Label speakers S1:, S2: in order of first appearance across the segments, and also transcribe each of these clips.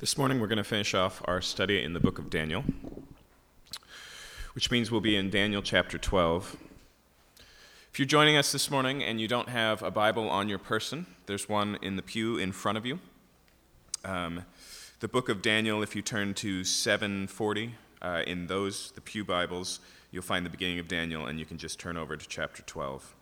S1: This morning we're going to finish off our study in the book of Daniel, which means we'll be in Daniel chapter 12. If you're joining us this morning and you don't have a Bible on your person, there's one in the pew in front of you. Um, the book of Daniel, if you turn to 740 uh, in those, the Pew Bibles, you'll find the beginning of Daniel, and you can just turn over to chapter 12.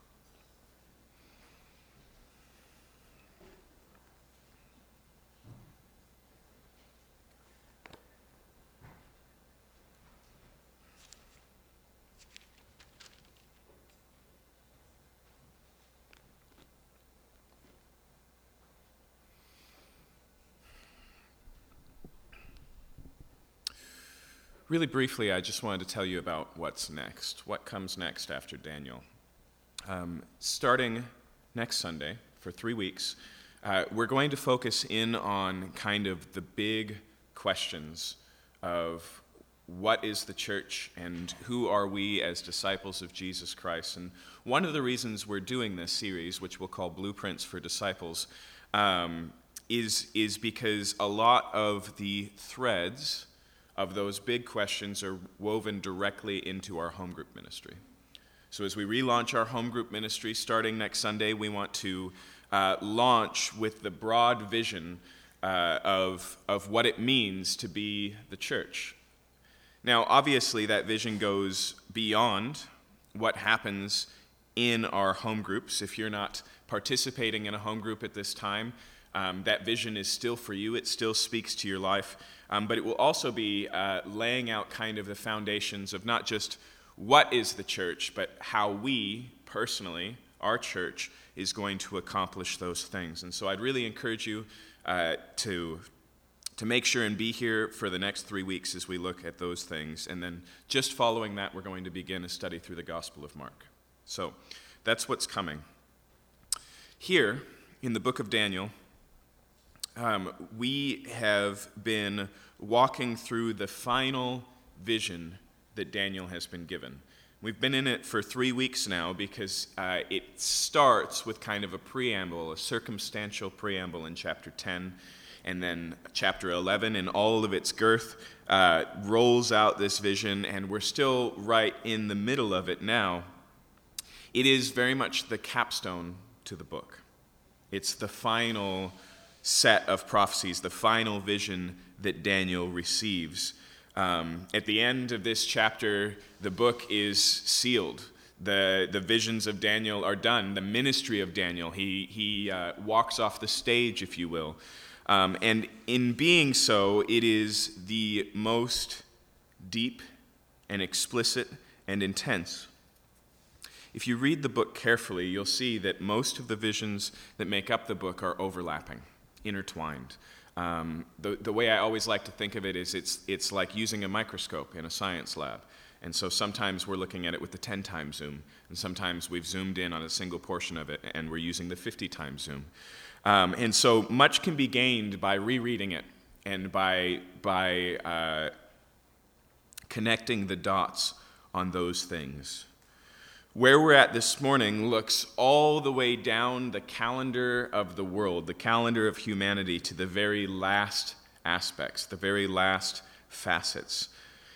S1: Really briefly, I just wanted to tell you about what's next, what comes next after Daniel. Um, starting next Sunday for three weeks, uh, we're going to focus in on kind of the big questions of what is the church and who are we as disciples of Jesus Christ. And one of the reasons we're doing this series, which we'll call Blueprints for Disciples, um, is, is because a lot of the threads of those big questions are woven directly into our home group ministry. So, as we relaunch our home group ministry starting next Sunday, we want to uh, launch with the broad vision uh, of, of what it means to be the church. Now, obviously, that vision goes beyond what happens in our home groups. If you're not participating in a home group at this time, um, that vision is still for you, it still speaks to your life. Um, but it will also be uh, laying out kind of the foundations of not just what is the church, but how we personally, our church, is going to accomplish those things. And so I'd really encourage you uh, to, to make sure and be here for the next three weeks as we look at those things. And then just following that, we're going to begin a study through the Gospel of Mark. So that's what's coming. Here in the book of Daniel, um, we have been walking through the final vision that Daniel has been given. We've been in it for three weeks now because uh, it starts with kind of a preamble, a circumstantial preamble in chapter 10, and then chapter 11, in all of its girth, uh, rolls out this vision, and we're still right in the middle of it now. It is very much the capstone to the book, it's the final set of prophecies, the final vision that Daniel receives. Um, at the end of this chapter, the book is sealed. The, the visions of Daniel are done. The ministry of Daniel, he, he uh, walks off the stage, if you will. Um, and in being so, it is the most deep and explicit and intense. If you read the book carefully, you'll see that most of the visions that make up the book are overlapping intertwined. Um, the, the way I always like to think of it is it's, it's like using a microscope in a science lab. And so sometimes we're looking at it with the 10 times zoom, and sometimes we've zoomed in on a single portion of it and we're using the 50 times zoom. Um, and so much can be gained by rereading it and by, by uh, connecting the dots on those things. Where we're at this morning looks all the way down the calendar of the world, the calendar of humanity, to the very last aspects, the very last facets.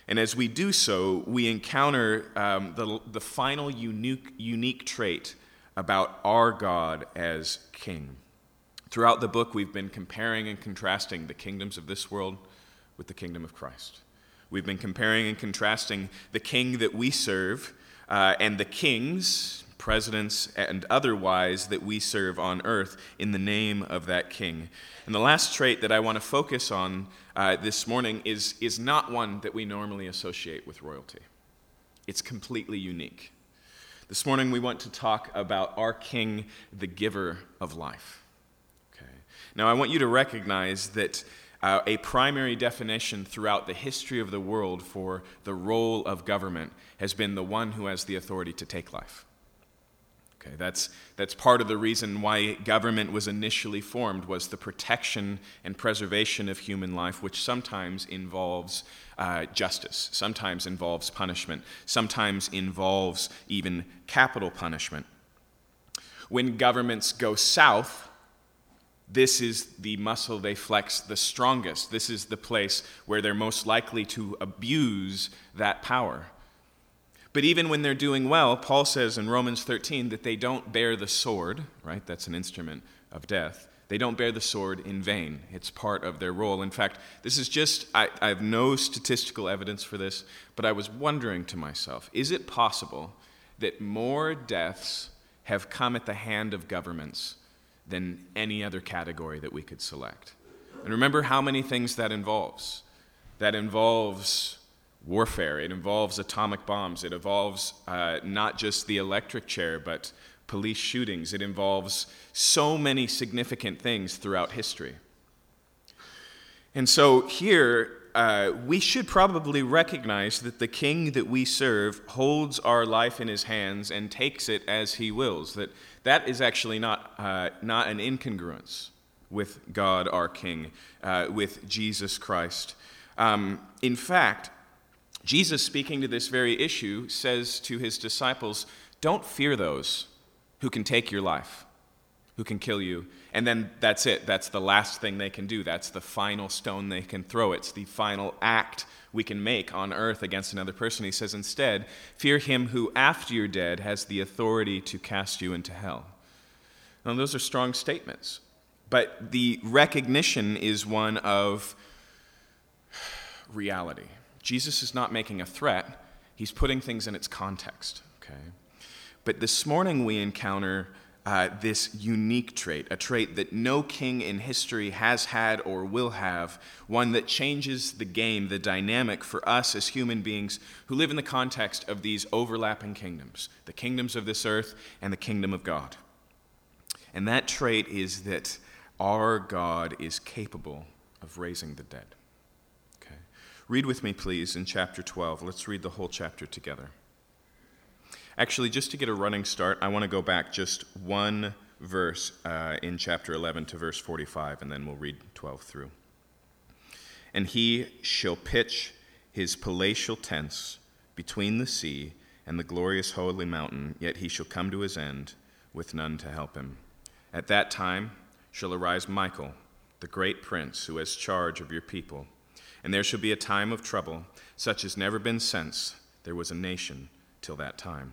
S1: And as we do so, we encounter um, the, the final unique, unique trait about our God as King. Throughout the book, we've been comparing and contrasting the kingdoms of this world with the kingdom of Christ. We've been comparing and contrasting the king that we serve uh, and the kings, presidents, and otherwise that we serve on earth in the name of that king. And the last trait that I want to focus on uh, this morning is, is not one that we normally associate with royalty, it's completely unique. This morning we want to talk about our king, the giver of life. Okay. Now I want you to recognize that uh, a primary definition throughout the history of the world for the role of government has been the one who has the authority to take life. Okay, that's, that's part of the reason why government was initially formed was the protection and preservation of human life, which sometimes involves uh, justice, sometimes involves punishment, sometimes involves even capital punishment. When governments go south, this is the muscle they flex the strongest. This is the place where they're most likely to abuse that power. But even when they're doing well, Paul says in Romans 13 that they don't bear the sword, right? That's an instrument of death. They don't bear the sword in vain. It's part of their role. In fact, this is just, I, I have no statistical evidence for this, but I was wondering to myself is it possible that more deaths have come at the hand of governments than any other category that we could select. And remember how many things that involves. That involves warfare, it involves atomic bombs, it involves uh, not just the electric chair, but police shootings. It involves so many significant things throughout history. And so here, uh, we should probably recognize that the king that we serve holds our life in his hands and takes it as he wills. That that is actually not, uh, not an incongruence with God our king, uh, with Jesus Christ. Um, in fact, Jesus, speaking to this very issue, says to his disciples, Don't fear those who can take your life who can kill you. And then that's it. That's the last thing they can do. That's the final stone they can throw. It's the final act we can make on earth against another person. He says, instead, fear him who, after you're dead, has the authority to cast you into hell. Now, those are strong statements. But the recognition is one of reality. Jesus is not making a threat, he's putting things in its context. Okay? But this morning we encounter uh, this unique trait, a trait that no king in history has had or will have, one that changes the game, the dynamic for us as human beings who live in the context of these overlapping kingdoms the kingdoms of this earth and the kingdom of God. And that trait is that our God is capable of raising the dead. Okay. Read with me, please, in chapter 12. Let's read the whole chapter together. Actually, just to get a running start, I want to go back just one verse uh, in chapter 11 to verse 45, and then we'll read 12 through. And he shall pitch his palatial tents between the sea and the glorious holy mountain, yet he shall come to his end with none to help him. At that time shall arise Michael, the great prince, who has charge of your people. And there shall be a time of trouble, such as never been since there was a nation till that time.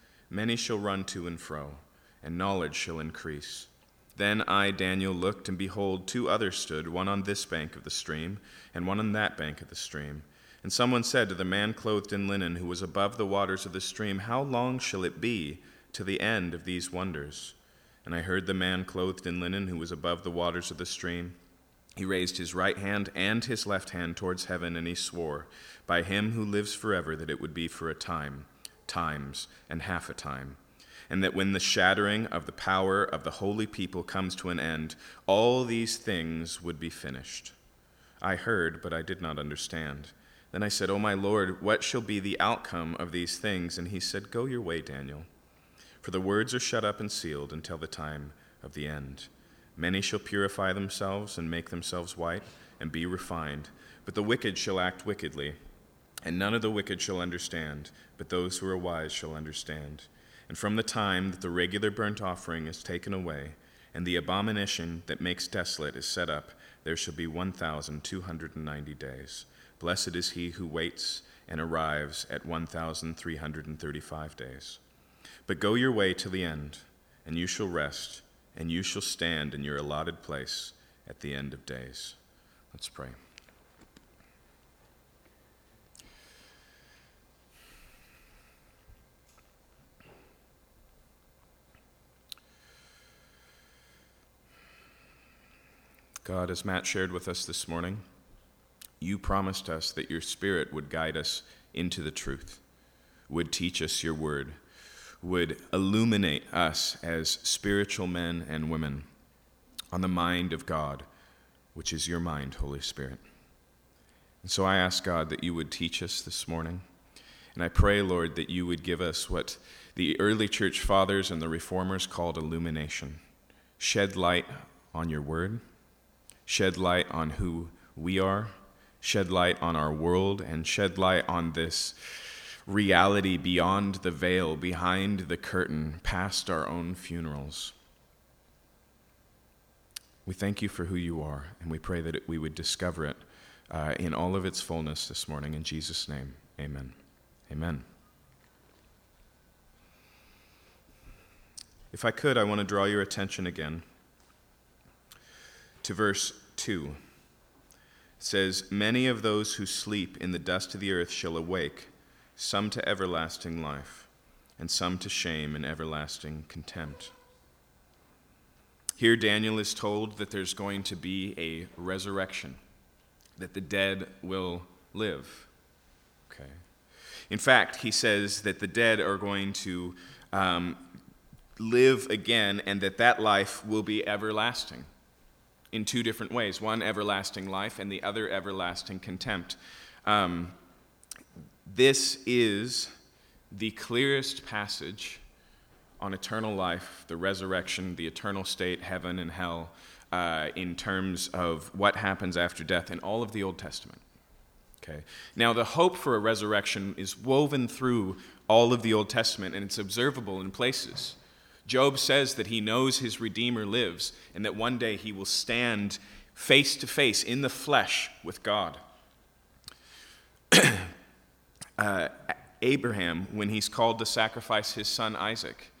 S1: Many shall run to and fro, and knowledge shall increase. Then I, Daniel, looked, and behold, two others stood, one on this bank of the stream, and one on that bank of the stream. And someone said to the man clothed in linen, who was above the waters of the stream, How long shall it be to the end of these wonders? And I heard the man clothed in linen, who was above the waters of the stream. He raised his right hand and his left hand towards heaven, and he swore, By him who lives forever, that it would be for a time times and half a time, and that when the shattering of the power of the holy people comes to an end, all these things would be finished. I heard, but I did not understand. Then I said, O my Lord, what shall be the outcome of these things? And he said, Go your way, Daniel. For the words are shut up and sealed until the time of the end. Many shall purify themselves and make themselves white and be refined, but the wicked shall act wickedly. And none of the wicked shall understand, but those who are wise shall understand. And from the time that the regular burnt offering is taken away, and the abomination that makes desolate is set up, there shall be 1,290 days. Blessed is he who waits and arrives at 1,335 days. But go your way to the end, and you shall rest, and you shall stand in your allotted place at the end of days. Let's pray. God, as Matt shared with us this morning, you promised us that your Spirit would guide us into the truth, would teach us your word, would illuminate us as spiritual men and women on the mind of God, which is your mind, Holy Spirit. And so I ask God that you would teach us this morning. And I pray, Lord, that you would give us what the early church fathers and the reformers called illumination. Shed light on your word, shed light on who we are, shed light on our world, and shed light on this reality beyond the veil, behind the curtain, past our own funerals. We thank you for who you are, and we pray that we would discover it uh, in all of its fullness this morning. In Jesus' name, amen. Amen. If I could, I want to draw your attention again to verse 2. It says, Many of those who sleep in the dust of the earth shall awake, some to everlasting life, and some to shame and everlasting contempt. Here, Daniel is told that there's going to be a resurrection, that the dead will live. Okay. In fact, he says that the dead are going to um, live again and that that life will be everlasting in two different ways one, everlasting life, and the other, everlasting contempt. Um, this is the clearest passage on eternal life, the resurrection, the eternal state, heaven and hell, uh, in terms of what happens after death in all of the Old Testament. Okay. Now, the hope for a resurrection is woven through all of the Old Testament, and it's observable in places. Job says that he knows his Redeemer lives, and that one day he will stand face to face in the flesh with God. uh, Abraham, when he's called to sacrifice his son Isaac,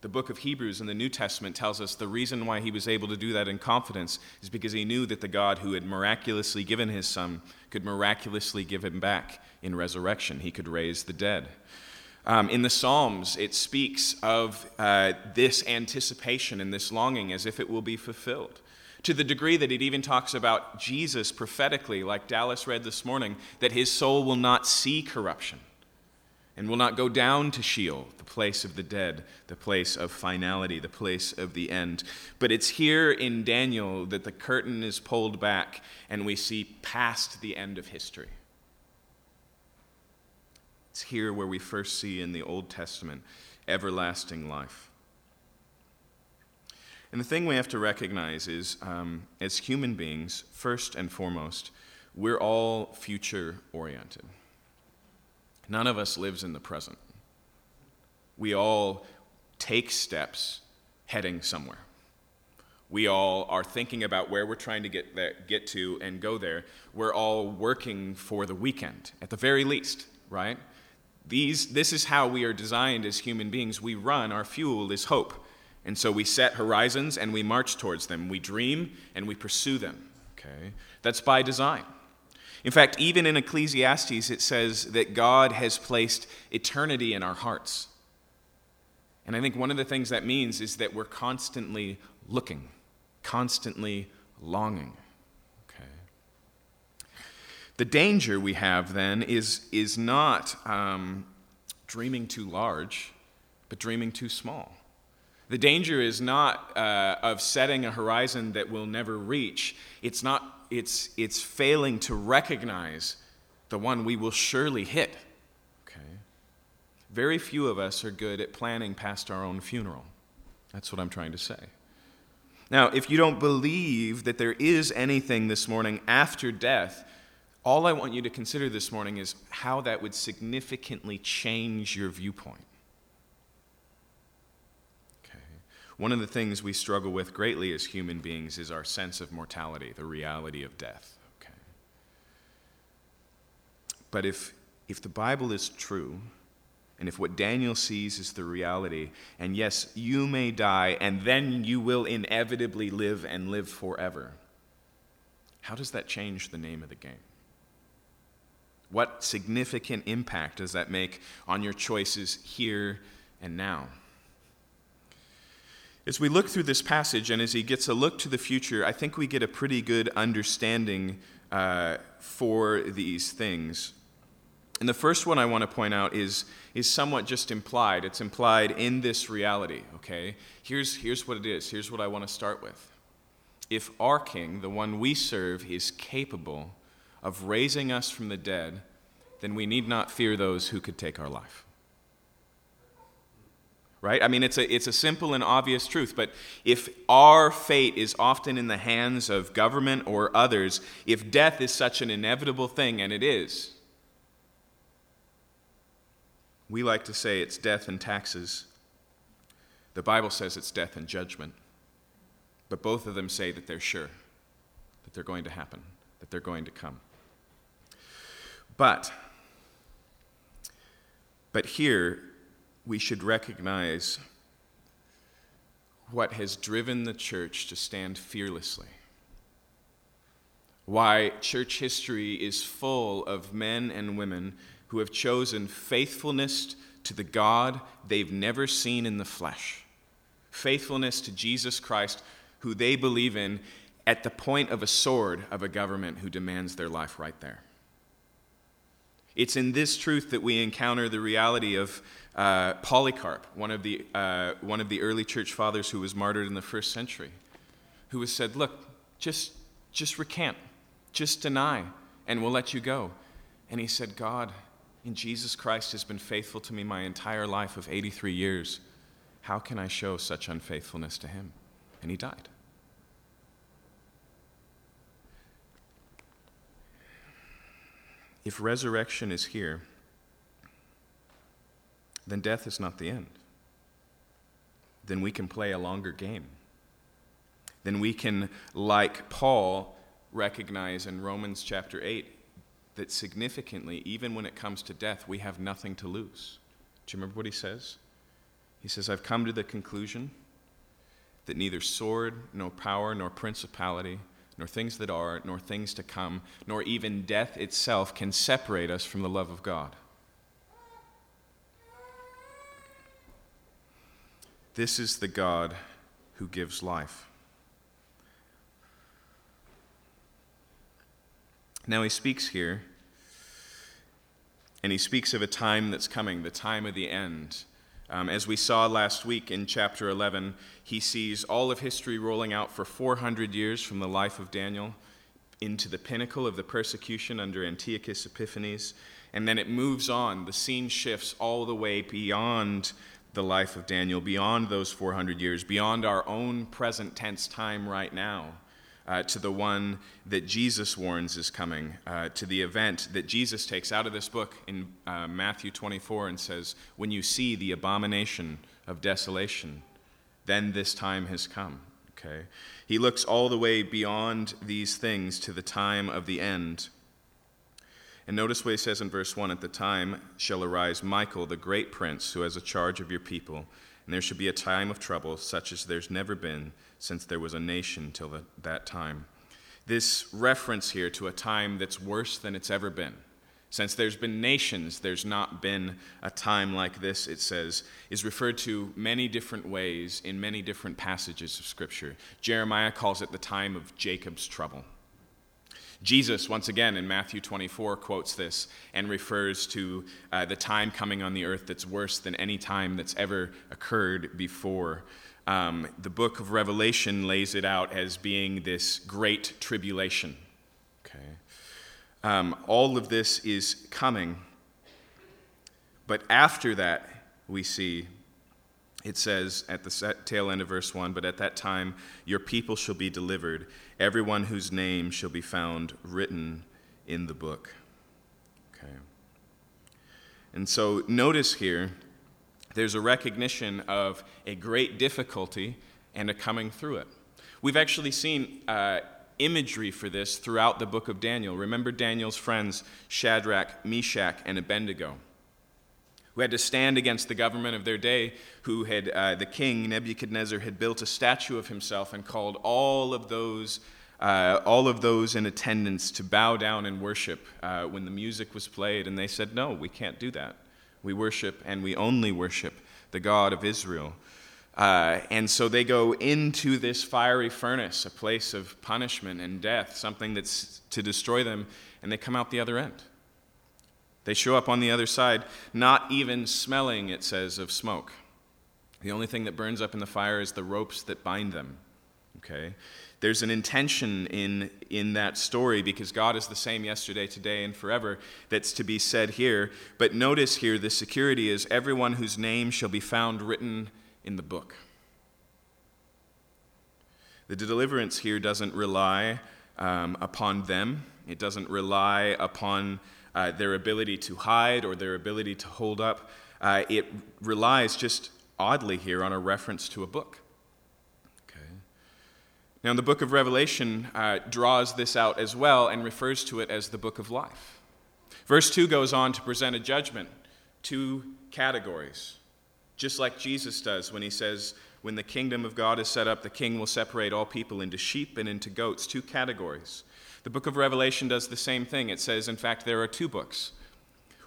S1: the book of Hebrews in the New Testament tells us the reason why he was able to do that in confidence is because he knew that the God who had miraculously given his son could miraculously give him back in resurrection. He could raise the dead. Um, in the Psalms, it speaks of uh, this anticipation and this longing as if it will be fulfilled. To the degree that it even talks about Jesus prophetically, like Dallas read this morning, that his soul will not see corruption and will not go down to Sheol, the place of the dead, the place of finality, the place of the end. But it's here in Daniel that the curtain is pulled back and we see past the end of history. It's here where we first see in the Old Testament everlasting life. And the thing we have to recognize is, um, as human beings, first and foremost, we're all future oriented. None of us lives in the present. We all take steps heading somewhere. We all are thinking about where we're trying to get, there, get to and go there. We're all working for the weekend, at the very least, right? These, this is how we are designed as human beings. We run, our fuel is hope. And so we set horizons and we march towards them. We dream and we pursue them. Okay? That's by design. In fact, even in Ecclesiastes, it says that God has placed eternity in our hearts. And I think one of the things that means is that we're constantly looking, constantly longing. The danger we have then is, is not um, dreaming too large, but dreaming too small. The danger is not uh, of setting a horizon that we'll never reach. It's not it's, it's failing to recognize the one we will surely hit. Okay? Very few of us are good at planning past our own funeral. That's what I'm trying to say. Now, if you don't believe that there is anything this morning after death, all I want you to consider this morning is how that would significantly change your viewpoint. Okay. One of the things we struggle with greatly as human beings is our sense of mortality, the reality of death. Okay. But if, if the Bible is true, and if what Daniel sees is the reality, and yes, you may die, and then you will inevitably live and live forever, how does that change the name of the game? What significant impact does that make on your choices here and now? As we look through this passage and as he gets a look to the future, I think we get a pretty good understanding uh, for these things. And the first one I want to point out is, is somewhat just implied. It's implied in this reality, okay? Here's, here's what it is. Here's what I want to start with. if our King, the one we serve, is capable of raising us from the dead, then we need not fear those who could take our life. Right? I mean, it's a, it's a simple and obvious truth, but if our fate is often in the hands of government or others, if death is such an inevitable thing, and it is, we like to say it's death and taxes. The Bible says it's death and judgment. But both of them say that they're sure, that they're going to happen, that they're going to come. But, but here, we should recognize what has driven the church to stand fearlessly. Why church history is full of men and women who have chosen faithfulness to the God they've never seen in the flesh, faithfulness to Jesus Christ, who they believe in at the point of a sword of a government who demands their life right there. It's in this truth that we encounter the reality of uh, Polycarp, one of, the, uh, one of the early church fathers who was martyred in the first century, who was said, Look, just, just recant, just deny, and we'll let you go. And he said, God, in Jesus Christ, has been faithful to me my entire life of 83 years. How can I show such unfaithfulness to him? And he died. If resurrection is here, then death is not the end. Then we can play a longer game. Then we can, like Paul, recognize in Romans chapter 8 that significantly, even when it comes to death, we have nothing to lose. Do you remember what he says? He says, I've come to the conclusion that neither sword, nor power, nor principality, nor things that are, nor things to come, nor even death itself can separate us from the love of God. This is the God who gives life. Now he speaks here, and he speaks of a time that's coming, the time of the end. Um, as we saw last week in chapter 11, he sees all of history rolling out for 400 years from the life of Daniel into the pinnacle of the persecution under Antiochus Epiphanes. And then it moves on. The scene shifts all the way beyond the life of Daniel, beyond those 400 years, beyond our own present tense time right now uh, to the one that Jesus warns is coming, uh, to the event that Jesus takes out of this book in uh, Matthew 24 and says, When you see the abomination of desolation, then this time has come. Okay? He looks all the way beyond these things to the time of the end. And notice what he says in verse 1 At the time shall arise Michael, the great prince, who has a charge of your people, and there shall be a time of trouble, such as there's never been since there was a nation till the, that time. This reference here to a time that's worse than it's ever been. Since there's been nations, there's not been a time like this, it says, is referred to many different ways in many different passages of Scripture. Jeremiah calls it the time of Jacob's trouble. Jesus, once again, in Matthew 24, quotes this and refers to uh, the time coming on the earth that's worse than any time that's ever occurred before. Um, the book of Revelation lays it out as being this great tribulation. Okay. Um, all of this is coming. But after that, we see it says at the tail end of verse 1 But at that time your people shall be delivered, everyone whose name shall be found written in the book. Okay. And so notice here there's a recognition of a great difficulty and a coming through it. We've actually seen uh, imagery for this throughout the book of Daniel. Remember Daniel's friends, Shadrach, Meshach, and Abednego, who had to stand against the government of their day, who had, uh, the king, Nebuchadnezzar, had built a statue of himself and called all of those. Uh, all of those in attendance to bow down and worship uh, when the music was played, and they said, No, we can't do that. We worship and we only worship the God of Israel. Uh, and so they go into this fiery furnace, a place of punishment and death, something that's to destroy them, and they come out the other end. They show up on the other side, not even smelling, it says, of smoke. The only thing that burns up in the fire is the ropes that bind them. Okay? There's an intention in, in that story because God is the same yesterday, today, and forever that's to be said here. But notice here the security is everyone whose name shall be found written in the book. The deliverance here doesn't rely um, upon them, it doesn't rely upon uh, their ability to hide or their ability to hold up. Uh, it relies just oddly here on a reference to a book. Now, the book of Revelation uh, draws this out as well and refers to it as the book of life. Verse 2 goes on to present a judgment, two categories, just like Jesus does when he says, When the kingdom of God is set up, the king will separate all people into sheep and into goats, two categories. The book of Revelation does the same thing. It says, in fact, there are two books.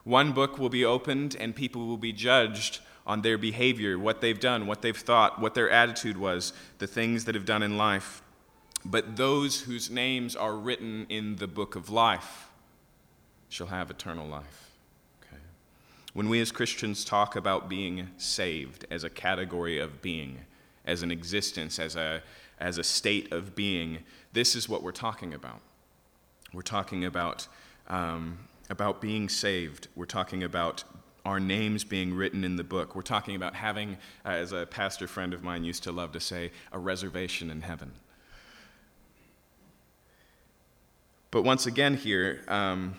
S1: One book will be opened, and people will be judged on their behavior, what they've done, what they've thought, what their attitude was, the things that have done in life. But those whose names are written in the book of life shall have eternal life. Okay. When we as Christians talk about being saved as a category of being, as an existence, as a, as a state of being, this is what we're talking about. We're talking about, um, about being saved. We're talking about our names being written in the book. We're talking about having, uh, as a pastor friend of mine used to love to say, a reservation in heaven. But once again, here, um,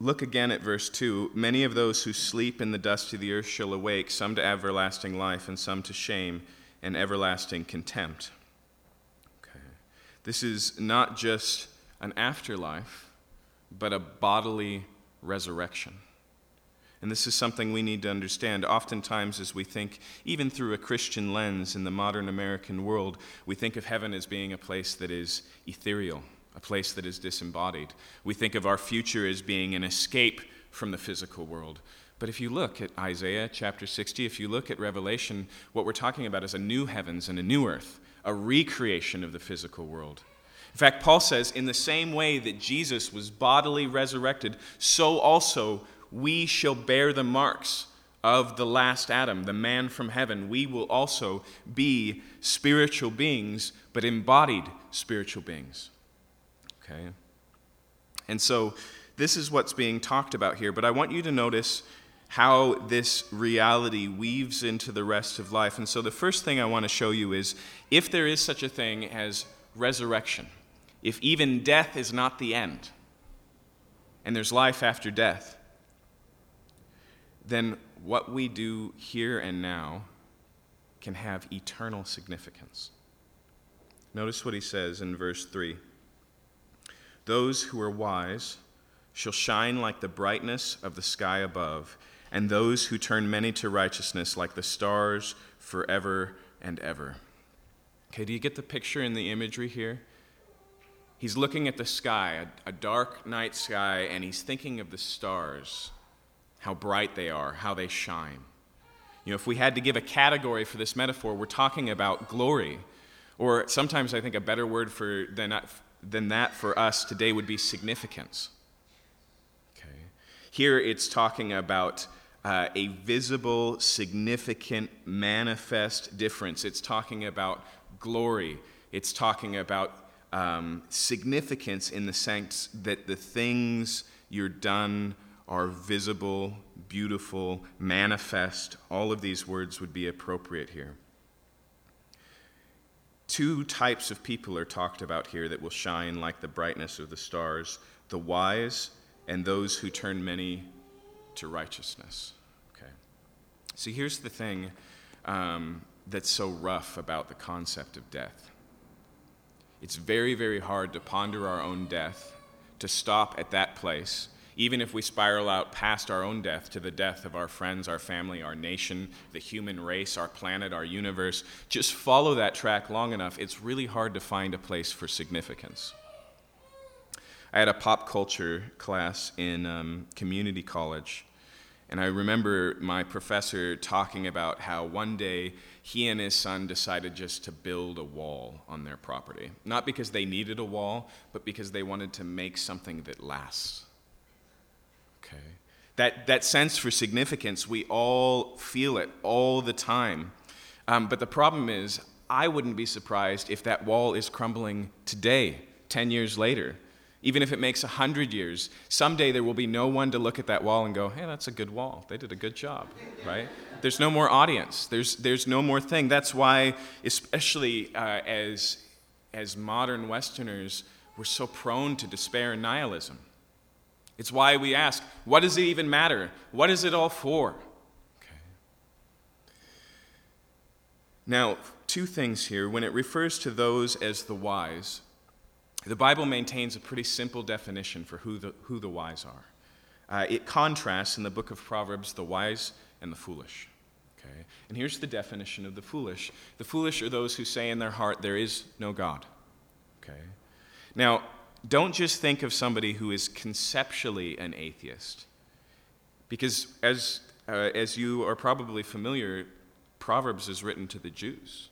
S1: look again at verse 2. Many of those who sleep in the dust of the earth shall awake, some to everlasting life, and some to shame and everlasting contempt. Okay. This is not just an afterlife, but a bodily resurrection. And this is something we need to understand. Oftentimes, as we think, even through a Christian lens in the modern American world, we think of heaven as being a place that is ethereal, a place that is disembodied. We think of our future as being an escape from the physical world. But if you look at Isaiah chapter 60, if you look at Revelation, what we're talking about is a new heavens and a new earth, a recreation of the physical world. In fact, Paul says, in the same way that Jesus was bodily resurrected, so also we shall bear the marks of the last Adam, the man from heaven. We will also be spiritual beings, but embodied spiritual beings. Okay? And so this is what's being talked about here, but I want you to notice how this reality weaves into the rest of life. And so the first thing I want to show you is if there is such a thing as resurrection, if even death is not the end, and there's life after death, then what we do here and now can have eternal significance. Notice what he says in verse 3 Those who are wise shall shine like the brightness of the sky above, and those who turn many to righteousness like the stars forever and ever. Okay, do you get the picture in the imagery here? He's looking at the sky, a, a, dark night sky, and he's thinking of the stars, how bright they are, how they shine. You know, if we had to give a category for this metaphor, we're talking about glory. Or sometimes I think a better word for, than, than that for us today would be significance. Okay. Here it's talking about uh, a visible, significant, manifest difference. It's talking about glory. It's talking about um, significance in the sense that the things you're done are visible, beautiful, manifest. All of these words would be appropriate here. Two types of people are talked about here that will shine like the brightness of the stars the wise and those who turn many to righteousness. Okay. So here's the thing um, that's so rough about the concept of death it's very, very hard to ponder our own death, to stop at that place, even if we spiral out past our own death to the death of our friends, our family, our nation, the human race, our planet, our universe. Just follow that track long enough, it's really hard to find a place for significance. I had a pop culture class in um, community college, and I remember my professor talking about how one day he and his son decided just to build a wall on their property. Not because they needed a wall, but because they wanted to make something that lasts. Okay? That, that sense for significance, we all feel it all the time. Um, but the problem is, I wouldn't be surprised if that wall is crumbling today, 10 years later. Even if it makes 100 years, someday there will be no one to look at that wall and go, hey, that's a good wall. They did a good job, right? There's no more audience. There's, there's no more thing. That's why, especially uh, as, as modern Westerners, we're so prone to despair and nihilism. It's why we ask, what does it even matter? What is it all for? Okay. Now, two things here. When it refers to those as the wise, the Bible maintains a pretty simple definition for who the, who the wise are. Uh, it contrasts in the book of Proverbs the wise and the foolish. Okay? And here's the definition of the foolish the foolish are those who say in their heart, There is no God. Okay? Now, don't just think of somebody who is conceptually an atheist. Because as, uh, as you are probably familiar, Proverbs is written to the Jews.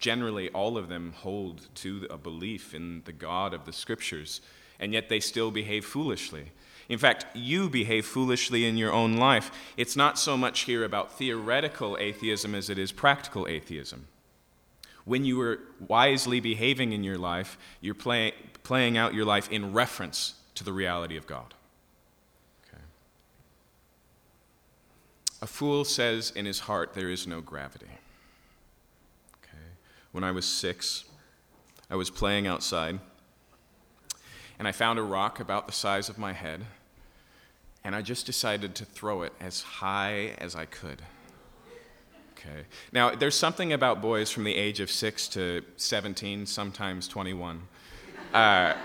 S1: Generally, all of them hold to a belief in the God of the Scriptures, and yet they still behave foolishly. In fact, you behave foolishly in your own life. It's not so much here about theoretical atheism as it is practical atheism. When you are wisely behaving in your life, you're play, playing out your life in reference to the reality of God. Okay. A fool says in his heart, There is no gravity. Okay. When I was six, I was playing outside, and I found a rock about the size of my head, and I just decided to throw it as high as I could. Okay. Now, there's something about boys from the age of 6 to 17, sometimes 21, uh,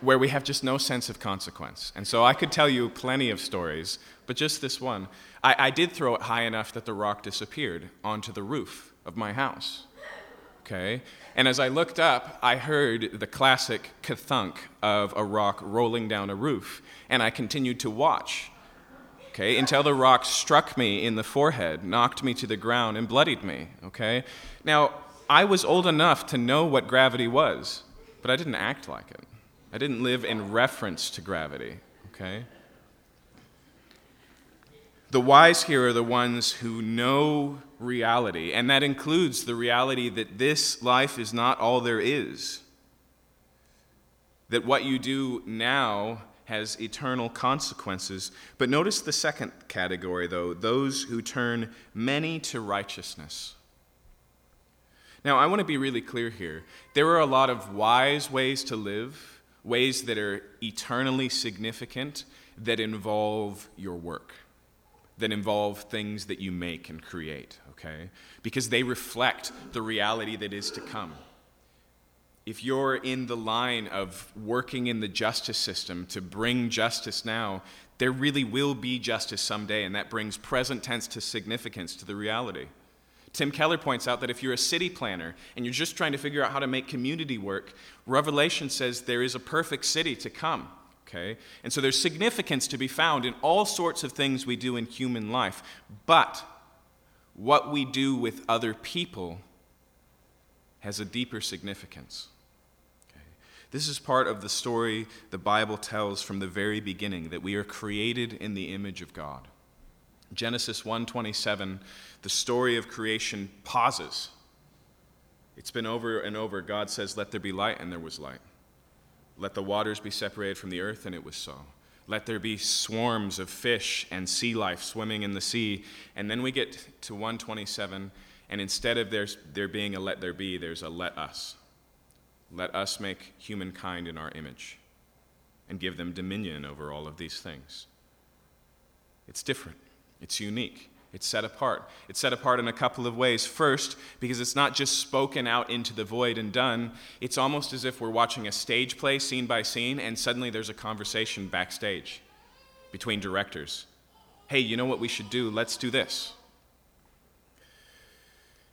S1: where we have just no sense of consequence. And so I could tell you plenty of stories, but just this one. I, I did throw it high enough that the rock disappeared onto the roof of my house. Okay? And as I looked up, I heard the classic kathunk of a rock rolling down a roof, and I continued to watch okay, until the rock struck me in the forehead, knocked me to the ground, and bloodied me, okay? Now, I was old enough to know what gravity was, but I didn't act like it. I didn't live in reference to gravity, okay? The wise here are the ones who know reality, and that includes the reality that this life is not all there is. That what you do now has eternal consequences. But notice the second category, though those who turn many to righteousness. Now, I want to be really clear here. There are a lot of wise ways to live, ways that are eternally significant, that involve your work, that involve things that you make and create, okay? Because they reflect the reality that is to come if you're in the line of working in the justice system to bring justice now, there really will be justice someday, and that brings present tense to significance to the reality. Tim Keller points out that if you're a city planner and you're just trying to figure out how to make community work, Revelation says there is a perfect city to come. Okay? And so there's significance to be found in all sorts of things we do in human life. But what we do with other people has a deeper significance. This is part of the story the Bible tells from the very beginning that we are created in the image of God. Genesis 1:27, the story of creation pauses. It's been over and over. God says, "Let there be light," and there was light. Let the waters be separated from the earth, and it was so. Let there be swarms of fish and sea life swimming in the sea. And then we get to 127, and instead of there, there being a let there be, there's a let us. Let us make humankind in our image and give them dominion over all of these things. It's different, it's unique, it's set apart. It's set apart in a couple of ways. First, because it's not just spoken out into the void and done, it's almost as if we're watching a stage play scene by scene, and suddenly there's a conversation backstage between directors. Hey, you know what we should do? Let's do this.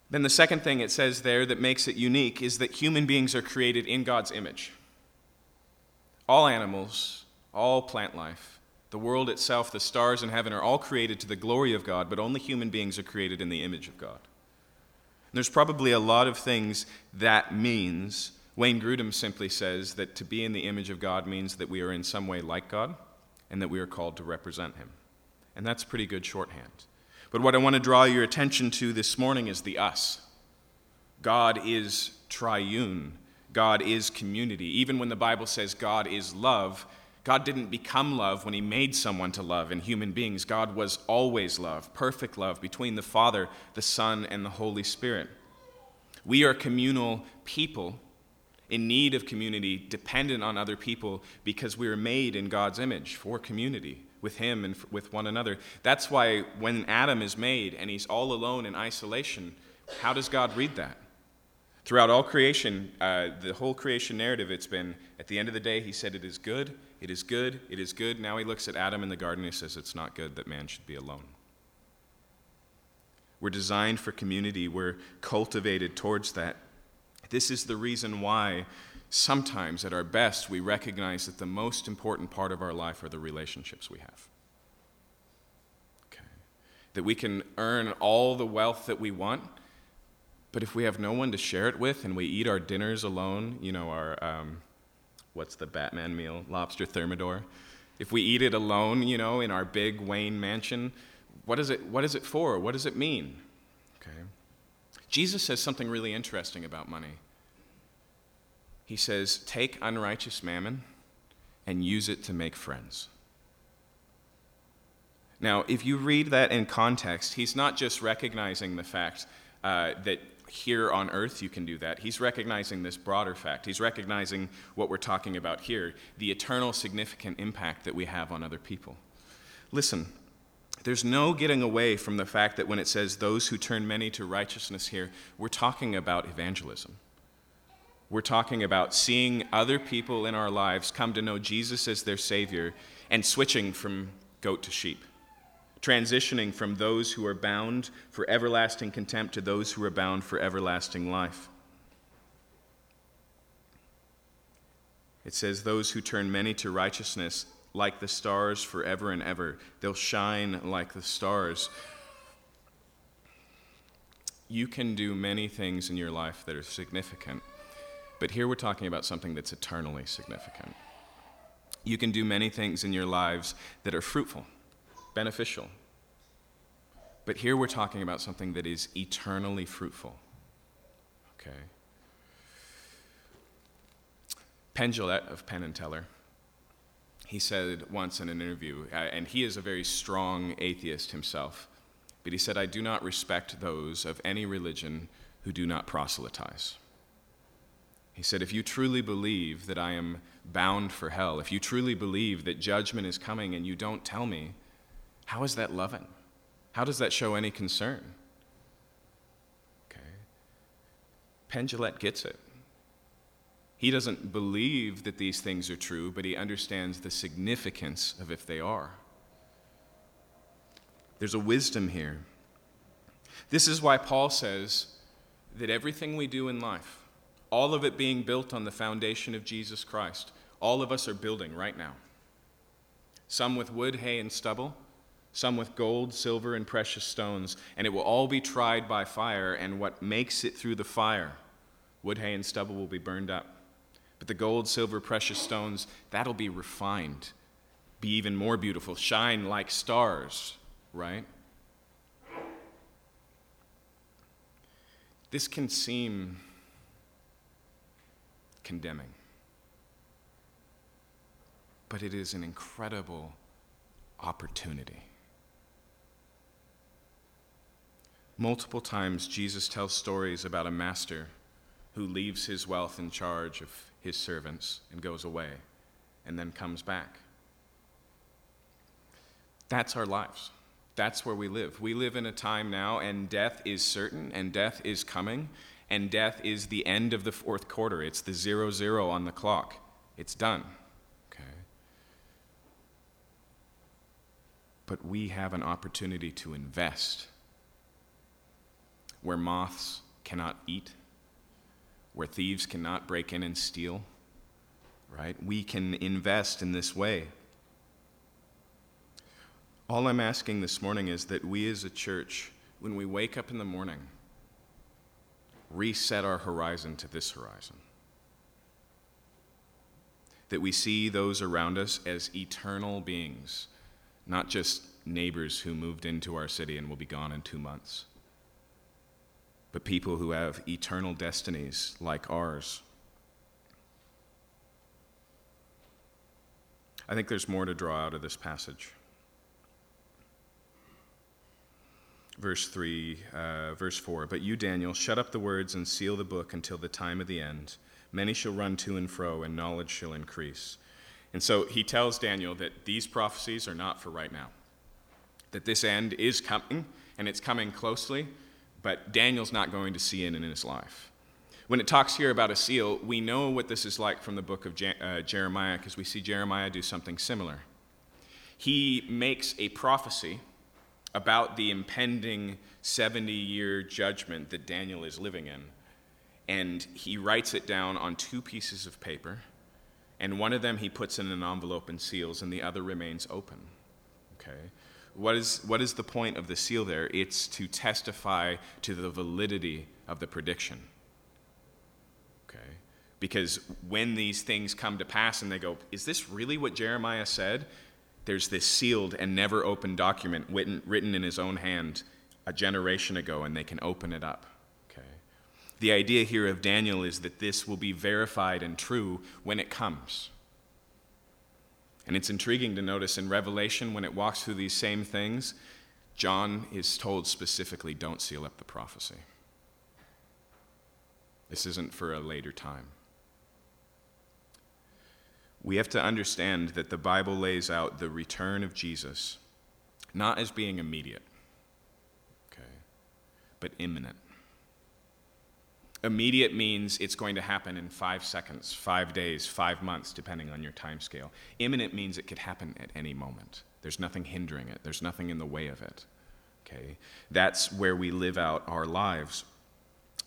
S1: Then the second thing it says there that makes it unique is that human beings are created in God's image. All animals, all plant life, the world itself, the stars in heaven are all created to the glory of God, but only human beings are created in the image of God. And there's probably a lot of things that means. Wayne Grudem simply says that to be in the image of God means that we are in some way like God and that we are called to represent Him. And that's pretty good shorthand. But what I want to draw your attention to this morning is the us. God is triune. God is community. Even when the Bible says God is love, God didn't become love when He made someone to love in human beings. God was always love, perfect love between the Father, the Son, and the Holy Spirit. We are communal people in need of community, dependent on other people, because we are made in God's image for community with Him and with one another. That's why when Adam is made and he's all alone in isolation, how does God read that? Throughout all creation, uh, the whole creation narrative, it's been at the end of the day, he said, It is good, it is good, it is good. Now he looks at Adam in the garden and he says, It's not good that man should be alone. We're designed for community, we're cultivated towards that. This is the reason why sometimes, at our best, we recognize that the most important part of our life are the relationships we have. Okay. That we can earn all the wealth that we want but if we have no one to share it with and we eat our dinners alone, you know, our, um, what's the Batman meal? Lobster thermidor. If we eat it alone, you know, in our big Wayne mansion, what is it, what is it for? What does it mean? Okay. Jesus says something really interesting about money. He says, Take unrighteous mammon and use it to make friends. Now, if you read that in context, he's not just recognizing the fact uh, that here on earth you can do that. He's recognizing this broader fact. He's recognizing what we're talking about here the eternal significant impact that we have on other people. Listen, there's no getting away from the fact that when it says those who turn many to righteousness here, we're talking about evangelism. We're talking about seeing other people in our lives come to know Jesus as their Savior and switching from goat to sheep transitioning from those who are bound for everlasting contempt to those who are bound for everlasting life. It says, Those who turn many to righteousness, like the stars forever and ever, they'll shine like the stars. You can do many things in your life that are significant, but here we're talking about something that's eternally significant. You can do many things in your lives that are fruitful beneficial. But here we're talking about something that is eternally fruitful. Okay? Penn Jillette of Penn and Teller, he said once in an interview, uh, and he is a very strong atheist himself, but he said, I do not respect those of any religion who do not proselytize. He said, If you truly believe that I am bound for hell, if you truly believe that judgment is coming and you don't tell me, how is that loving? How does that show any concern? Okay. Penn Jillette gets it. He doesn't believe that these things are true, but he understands the significance of if they are. There's a wisdom here. This is why Paul says that everything we do in life, all of it being built on the foundation of Jesus Christ, all of us are building right now. Some with wood, hay, and stubble, some with gold, silver, and precious stones, and it will all be tried by fire, and what makes it through the fire, wood, hay, and stubble, will be burned up. But the gold, silver, precious stones, that'll be refined, be even more beautiful, shine like stars, right? This can seem condemning, but it is an incredible opportunity. Multiple times, Jesus tells stories about a master who leaves his wealth in charge of his servants and goes away and then comes back. That's our lives. That's where we live. We live in a time now, and death is certain, and death is coming, and death is the end of the fourth quarter. It's the zero zero on the clock. It's done. Okay. But we have an opportunity to invest where moths cannot eat, where thieves cannot break in and steal, right? We can invest in this way. All I'm asking this morning is that we as a church, when we wake up in the morning, reset our horizon to this horizon. That we see those around us as eternal beings, not just neighbors who moved into our city and will be gone in two months but people who have eternal destinies like ours. I think there's more to draw out of this passage. Verse 3, uh, verse 4 But you, Daniel, shut up the words and seal the book until the time of the end. Many shall run to and fro, and knowledge shall increase. And so he tells Daniel that these prophecies are not for right now, that this end is coming, and it's coming closely, but Daniel's not going to see it in his life. When it talks here about a seal, we know what this is like from the book of Je- uh, Jeremiah because we see Jeremiah do something similar. He makes a prophecy about the impending 70 year judgment that Daniel is living in. And he writes it down on two pieces of paper, and one of them he puts in an envelope and seals, and the other remains open. Okay? What is, what is the point of the seal there? It's to testify to the validity of the prediction Okay? because when these things come to pass and they go, is this really what Jeremiah said? There's this sealed and never opened document written, written in his own hand a generation ago, and they can open it up. Okay. The idea here of Daniel is that this will be verified and true when it comes. And it's intriguing to notice in Revelation, when it walks through these same things, John is told specifically don't seal up the prophecy. This isn't for a later time we have to understand that the Bible lays out the return of Jesus not as being immediate, okay, but imminent. Immediate means it's going to happen in five seconds, five days, five months, depending on your time scale. Imminent means it could happen at any moment. There's nothing hindering it, there's nothing in the way of it. Okay? That's where we live out our lives.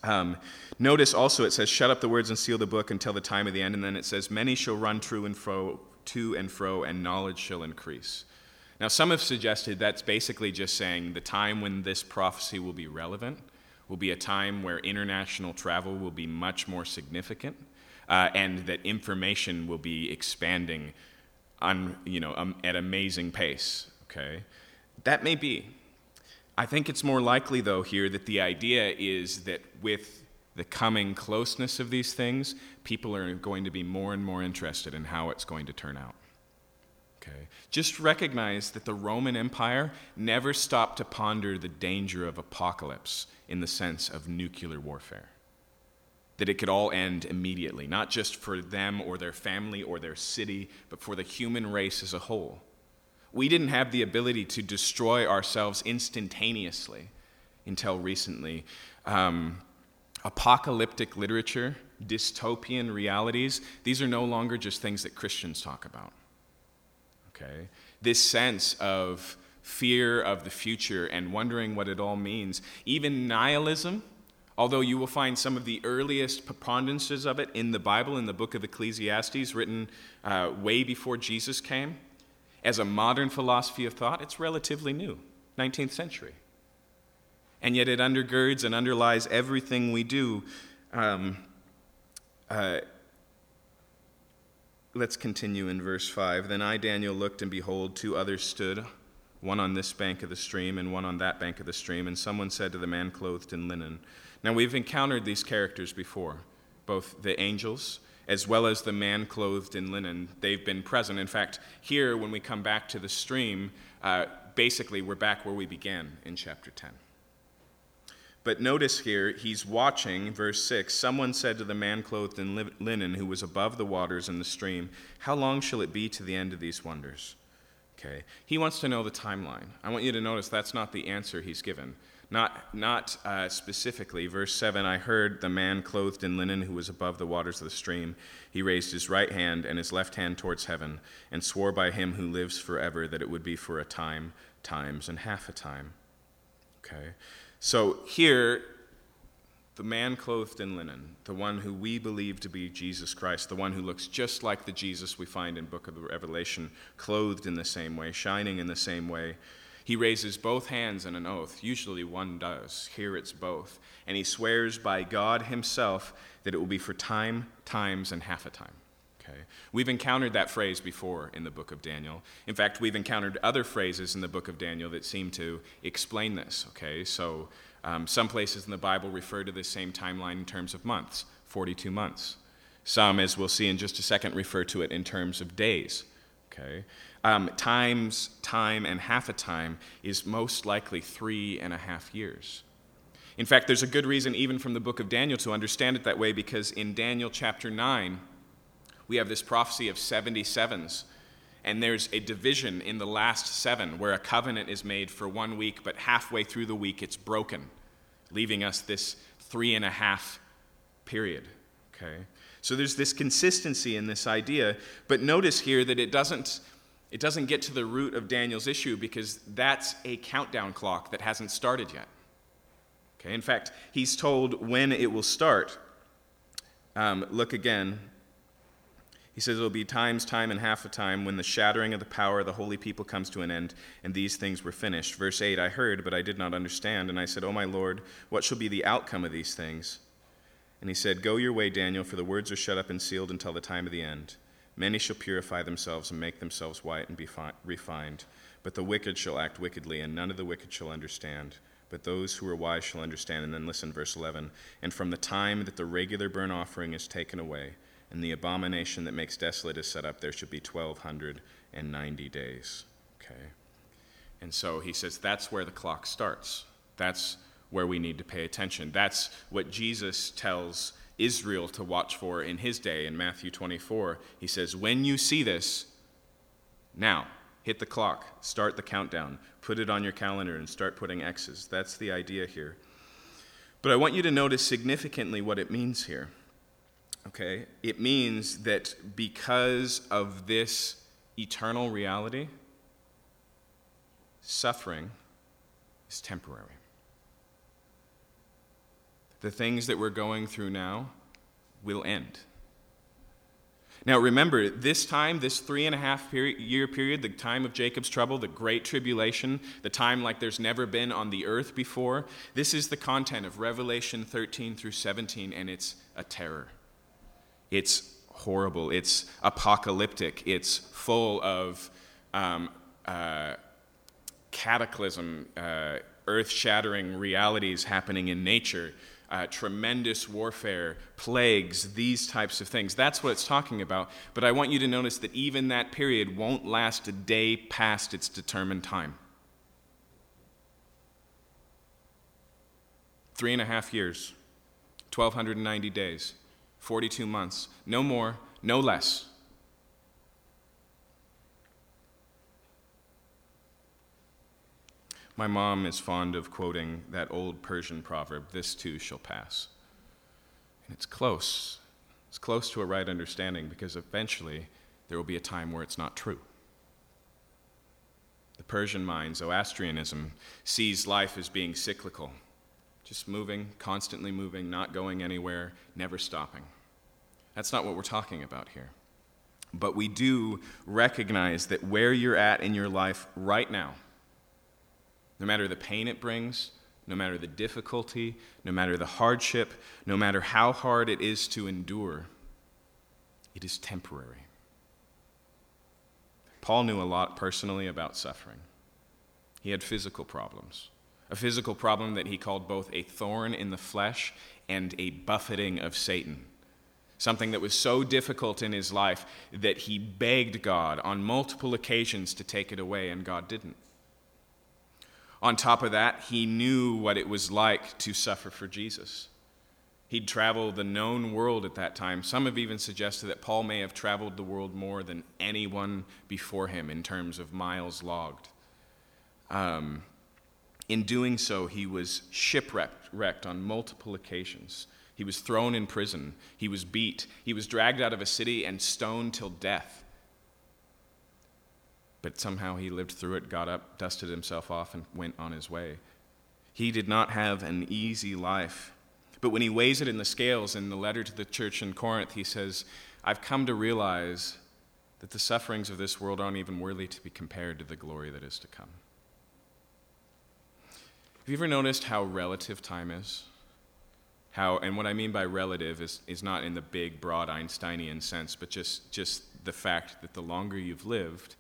S1: Um, notice also it says, Shut up the words and seal the book until the time of the end. And then it says, Many shall run to and fro, to and fro, and knowledge shall increase. Now, some have suggested that's basically just saying the time when this prophecy will be relevant will be a time where international travel will be much more significant uh, and that information will be expanding on, you know, um, at amazing pace. Okay? That may be. I think it's more likely, though, here that the idea is that with the coming closeness of these things, people are going to be more and more interested in how it's going to turn out. Okay? Just recognize that the Roman Empire never stopped to ponder the danger of apocalypse in the sense of nuclear warfare. That it could all end immediately, not just for them or their family or their city, but for the human race as a whole. We didn't have the ability to destroy ourselves instantaneously until recently. Um, apocalyptic literature, dystopian realities, these are no longer just things that Christians talk about. Okay? This sense of fear of the future and wondering what it all means, even nihilism, although you will find some of the earliest preponderances of it in the Bible, in the book of Ecclesiastes, written uh, way before Jesus came. As a modern philosophy of thought, it's relatively new, 19th century. And yet it undergirds and underlies everything we do. Um, uh, let's continue in verse 5. Then I, Daniel, looked, and behold, two others stood, one on this bank of the stream and one on that bank of the stream. And someone said to the man clothed in linen. Now, we've encountered these characters before, both the angels as well as the man clothed in linen. They've been present. In fact, here, when we come back to the stream, uh, basically we're back where we began in chapter 10. But notice here, he's watching, verse 6. Someone said to the man clothed in linen who was above the waters in the stream, How long shall it be to the end of these wonders? Okay. He wants to know the timeline. I want you to notice that's not the answer he's given. Not, not uh, specifically. Verse 7 I heard the man clothed in linen who was above the waters of the stream. He raised his right hand and his left hand towards heaven and swore by him who lives forever that it would be for a time, times, and half a time. Okay? So here, the man clothed in linen, the one who we believe to be Jesus Christ, the one who looks just like the Jesus we find in book of Revelation, clothed in the same way, shining in the same way, he raises both hands in an oath. Usually one does. Here it's both. And he swears by God himself that it will be for time, times, and half a time. Okay? We've encountered that phrase before in the book of Daniel. In fact, we've encountered other phrases in the book of Daniel that seem to explain this. Okay? So Um, some places in the Bible refer to this same timeline in terms of months 42 months. Some, as we'll see in just a second, refer to it in terms of days. Okay? Um, times, time, and half a time is most likely three and a half years. In fact, there's a good reason, even from the book of Daniel, to understand it that way because in Daniel chapter 9, we have this prophecy of 77s. And there's a division in the last seven where a covenant is made for one week, but halfway through the week it's broken, leaving us this three and a half period. Okay? So there's this consistency in this idea, but notice here that it doesn't, it doesn't get to the root of Daniel's issue because that's a countdown clock that hasn't started yet. Okay? In fact, he's told when it will start. Um, look again. He says it'll be times, time, and half a time when the shattering of the power of the holy people comes to an end, and these things were finished. Verse 8 I heard, but I did not understand, and I said, O my Lord, what shall be the outcome of these things? And he said, Go your way, Daniel, for the words are shut up and sealed until the time of the end. Many shall purify themselves and make themselves white and be fi- refined. But the wicked shall act wickedly, and none of the wicked shall understand. But those who are wise shall understand. And then listen, verse 11. And from the time that the regular burnt offering is taken away, and the abomination that makes desolate is set up, there should be 1,290 days. Okay? And so he says that's where the clock starts. That's where we need to pay attention. That's what Jesus tells Israel to watch for in his day in Matthew 24. He says, When you see this, now hit the clock, start the countdown, put it on your calendar, and start putting X's. That's the idea here. But I want you to notice significantly what it means here. Okay? It means that because of this eternal reality, suffering is temporary the things that we're going through now will end. Now, remember, this time, this three and a half period, year period, the time of Jacob's trouble, the great tribulation, the time like there's never been on the earth before, this is the content of Revelation 13 through 17, and it's a terror. It's horrible. It's apocalyptic. It's full of um, uh, cataclysm, uh, earth shattering realities happening in nature uh, tremendous warfare, plagues, these types of things. That's what it's talking about. But I want you to notice that even that period won't last a day past its determined time. Three and a half years, 1,290 days, 42 months. No more, no less. My mom is fond of quoting that old Persian proverb, this too shall pass. And it's close. It's close to a right understanding because eventually there will be a time where it's not true. The Persian mind, Zoroastrianism, sees life as being cyclical, just moving, constantly moving, not going anywhere, never stopping. That's not what we're talking about here. But we do recognize that where you're at in your life right now, no matter the pain it brings, no matter the difficulty, no matter the hardship, no matter how hard it is to endure, it is temporary. Paul knew a lot personally about suffering. He had physical problems, a physical problem that he called both a thorn in the flesh and a buffeting of Satan. Something that was so difficult in his life that he begged God on multiple occasions to take it away, and God didn't. On top of that, he knew what it was like to suffer for Jesus. He'd traveled the known world at that time. Some have even suggested that Paul may have traveled the world more than anyone before him in terms of miles logged. Um, in doing so, he was shipwrecked on multiple occasions. He was thrown in prison. He was beat. He was dragged out of a city and stoned till death. But somehow he lived through it, got up, dusted himself off, and went on his way. He did not have an easy life. But when he weighs it in the scales in the letter to the church in Corinth, he says, I've come to realize that the sufferings of this world aren't even worthy to be compared to the glory that is to come. Have you ever noticed how relative time is? How, and what I mean by relative is, is not in the big, broad Einsteinian sense, but just, just the fact that the longer you've lived,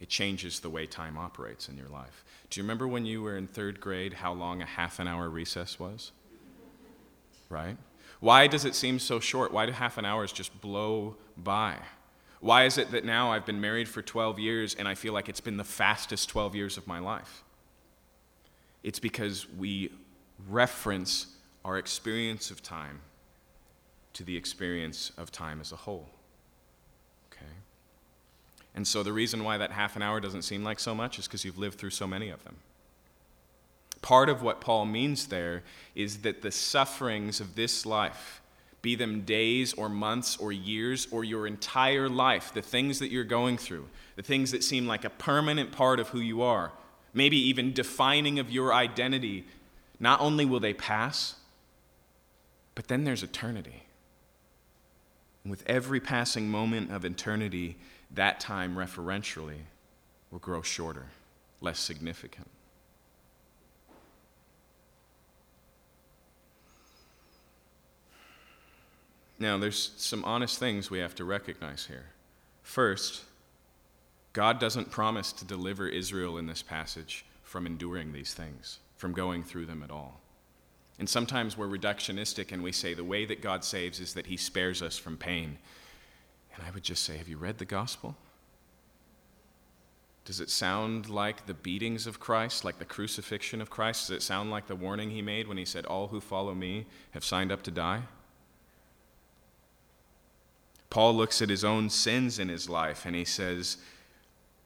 S1: It changes the way time operates in your life. Do you remember when you were in third grade how long a half an hour recess was? Right? Why does it seem so short? Why do half an hours just blow by? Why is it that now I've been married for 12 years and I feel like it's been the fastest 12 years of my life? It's because we reference our experience of time to the experience of time as a whole. Okay? And so the reason why that half an hour doesn't seem like so much is because you've lived through so many of them. Part of what Paul means there is that the sufferings of this life, be them days or months or years or your entire life, the things that you're going through, the things that seem like a permanent part of who you are, maybe even defining of your identity, not only will they pass, but then there's eternity. And with every passing moment of eternity, that time referentially will grow shorter, less significant. Now, there's some honest things we have to recognize here. First, God doesn't promise to deliver Israel in this passage from enduring these things, from going through them at all. And sometimes we're reductionistic and we say the way that God saves is that he spares us from pain. And I would just say, have you read the gospel? Does it sound like the beatings of Christ, like the crucifixion of Christ? Does it sound like the warning he made when he said, All who follow me have signed up to die? Paul looks at his own sins in his life and he says,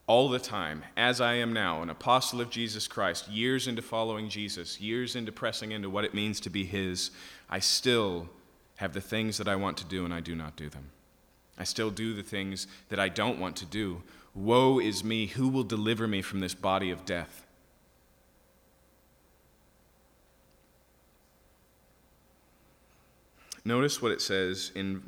S1: all the time, as I am now, an apostle of Jesus Christ, years into following Jesus, years into pressing into what it means to be His, I still have the things that I want to do and I do not do them. I still do the things that I don't want to do. Woe is me, who will deliver me from this body of death? Notice what it says in.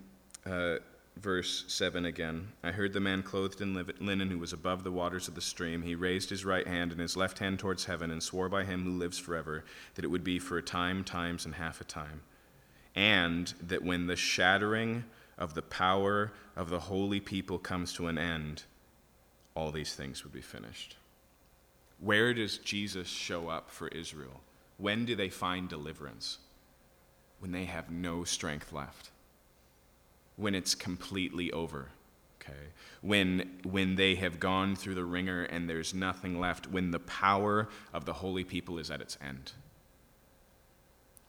S1: Uh, verse 7 again. I heard the man clothed in linen who was above the waters of the stream. He raised his right hand and his left hand towards heaven and swore by him who lives forever that it would be for a time, times, and half a time. And that when the shattering of the power of the holy people comes to an end, all these things would be finished. Where does Jesus show up for Israel? When do they find deliverance? When they have no strength left when it's completely over. Okay. When, when they have gone through the wringer and there's nothing left, when the power of the holy people is at its end.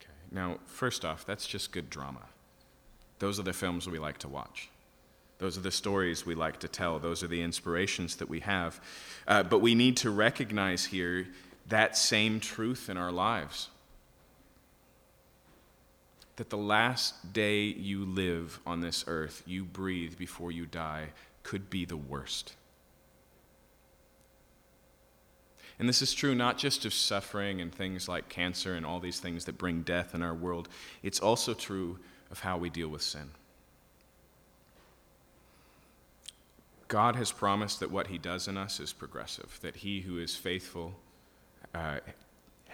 S1: Okay. Now, first off, that's just good drama. Those are the films we like to watch. Those are the stories we like to tell. Those are the inspirations that we have. Uh, but we need to recognize here that same truth in our lives that the last day you live on this earth, you breathe before you die, could be the worst. And this is true not just of suffering and things like cancer and all these things that bring death in our world, it's also true of how we deal with sin. God has promised that what He does in us is progressive, that He who is faithful uh,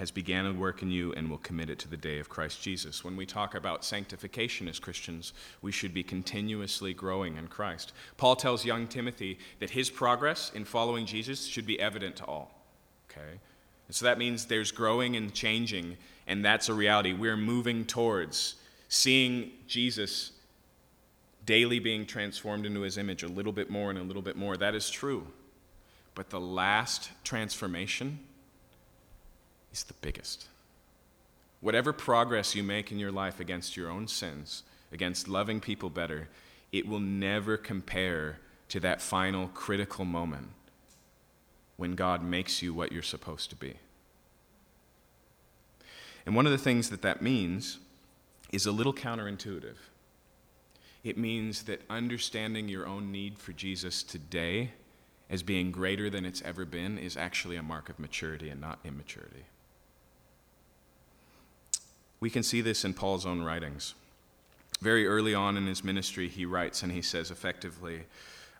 S1: has began a work in you and will commit it to the day of Christ Jesus. When we talk about sanctification as Christians, we should be continuously growing in Christ. Paul tells young Timothy that his progress in following Jesus should be evident to all. Okay? And so that means there's growing and changing, and that's a reality. We're moving towards seeing Jesus daily being transformed into his image a little bit more and a little bit more. That is true. But the last transformation, is the biggest. Whatever progress you make in your life against your own sins, against loving people better, it will never compare to that final critical moment when God makes you what you're supposed to be. And one of the things that that means is a little counterintuitive. It means that understanding your own need for Jesus today as being greater than it's ever been is actually a mark of maturity and not immaturity. We can see this in Paul's own writings. Very early on in his ministry, he writes and he says effectively,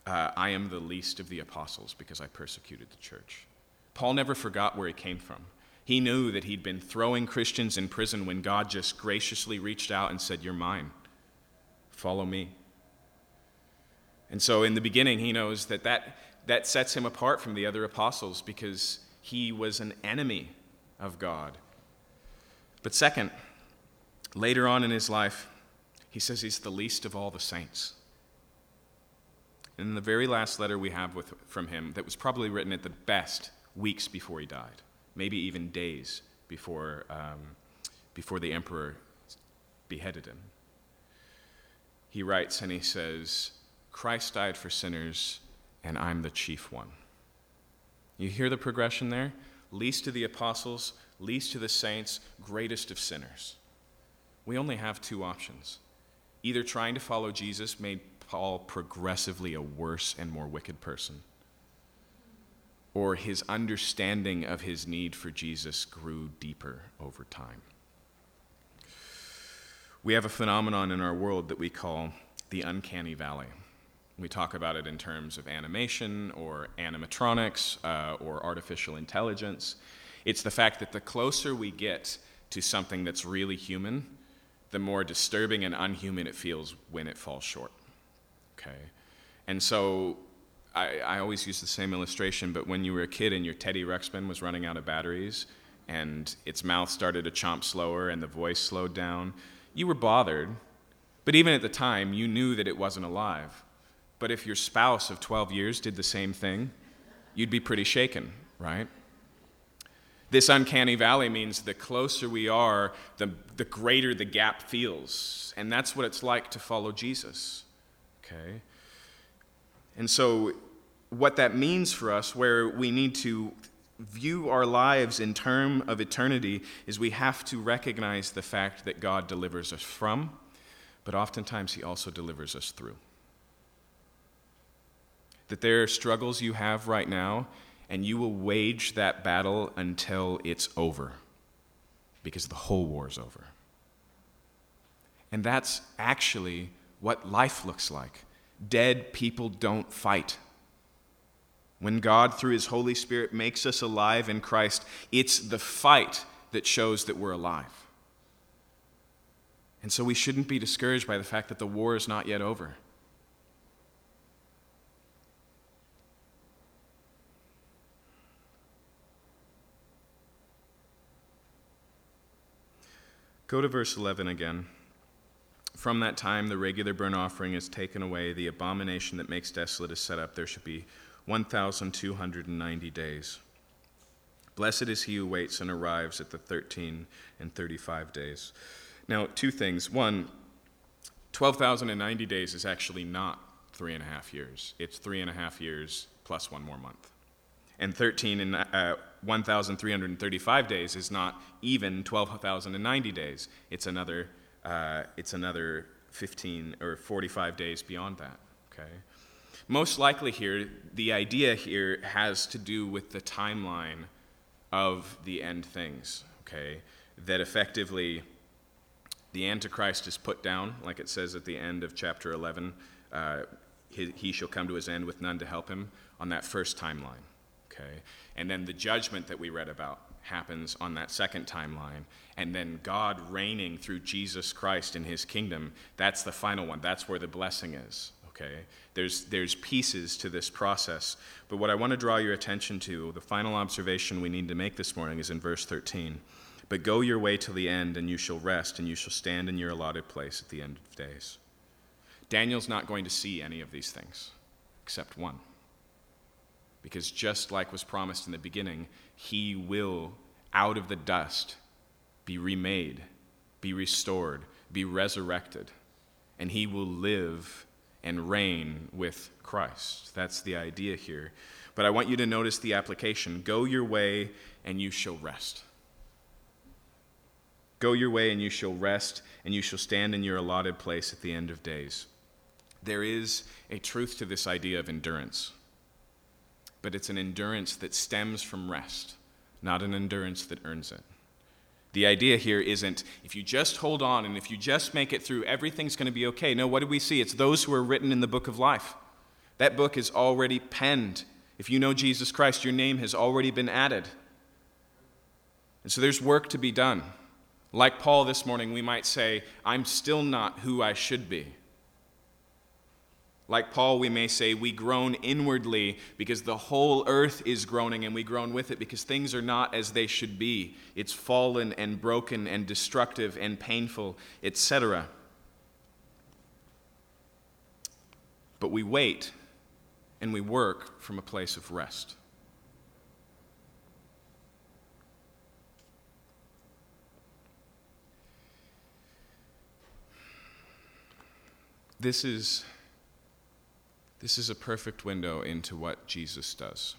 S1: uh, I am the least of the apostles because I persecuted the church. Paul never forgot where he came from. He knew that he'd been throwing Christians in prison when God just graciously reached out and said, You're mine. Follow me. And so in the beginning, he knows that that, that sets him apart from the other apostles because he was an enemy of God. But second, later on in his life, he says he's the least of all the saints. In the very last letter we have with, from him, that was probably written at the best weeks before he died, maybe even days before, um, before the emperor beheaded him. He writes and he says, Christ died for sinners, and I'm the chief one. You hear the progression there? Least to the apostles, least to the saints, greatest of sinners. We only have two options. Either trying to follow Jesus made Paul progressively a worse and more wicked person, or his understanding of his need for Jesus grew deeper over time. We have a phenomenon in our world that we call the uncanny valley. We talk about it in terms of animation or animatronics uh, or artificial intelligence. It's the fact that the closer we get to something that's really human, the more disturbing and unhuman it feels when it falls short. Okay? And so I, I, always use the same illustration, but when you were a kid and your Teddy Ruxpin was running out of batteries and its mouth started to chomp slower and the voice slowed down, you were bothered. But even at the time, you knew that it wasn't alive. But if your spouse of 12 years did the same thing, you'd be pretty shaken, right? This uncanny valley means the closer we are, the, the greater the gap feels. And that's what it's like to follow Jesus. Okay? And so, what that means for us, where we need to view our lives in term of eternity, is we have to recognize the fact that God delivers us from, but oftentimes He also delivers us through that there are struggles you have right now, and you will wage that battle until it's over, because the whole war is over. And that's actually what life looks like. Dead people don't fight. When God, through His Holy Spirit, makes us alive in Christ, it's the fight that shows that we're alive. And so we shouldn't be discouraged by the fact that the war is not yet over. Go to verse 11 again. From that time, the regular burnt offering is taken away, the abomination that makes desolate is set up. There should be 1,290 days. Blessed is he who waits and arrives at the 13 and 35 days. Now, two things. One, 12,090 days is actually not three and a half years, it's three and a half years plus one more month and 13 and uh, 1,335 days is not even 12,090 days. It's another, uh, it's another 15 or 45 days beyond that. Okay. Most likely here, the idea here has to do with the timeline of the end things. Okay, that effectively the Antichrist is put down, like it says at the end of chapter 11. Uh, he, he shall come to his end with none to help him on that first timeline okay? And then the judgment that we read about happens on that second timeline. And then God reigning through Jesus Christ in his kingdom, that's the final one. That's where the blessing is, okay? There's, there's pieces to this process. But what I want to draw your attention to, the final observation we need to make this morning is in verse 13. But go your way till the end, and you shall rest, and you shall stand in your allotted place at the end of days. Daniel's not going to see any of these things, except one. Because just like was promised in the beginning, he will, out of the dust, be remade, be restored, be resurrected, and he will live and reign with Christ. That's the idea here. But I want you to notice the application go your way and you shall rest. Go your way and you shall rest, and you shall stand in your allotted place at the end of days. There is a truth to this idea of endurance but it's an endurance that stems from rest, not an endurance that earns it. The idea here isn't if you just hold on and if you just make it through, everything's going to be okay. No, what do we see? It's those who are written in the book of life. That book is already penned. If you know Jesus Christ, your name has already been added. And so there's work to be done. Like Paul this morning, we might say, I'm still not who I should be. Like Paul, we may say we groan inwardly because the whole earth is groaning and we groan with it because things are not as they should be. It's fallen and broken and destructive and painful, etc. But we wait and we work from a place of rest. This is, this is a perfect window into what Jesus does.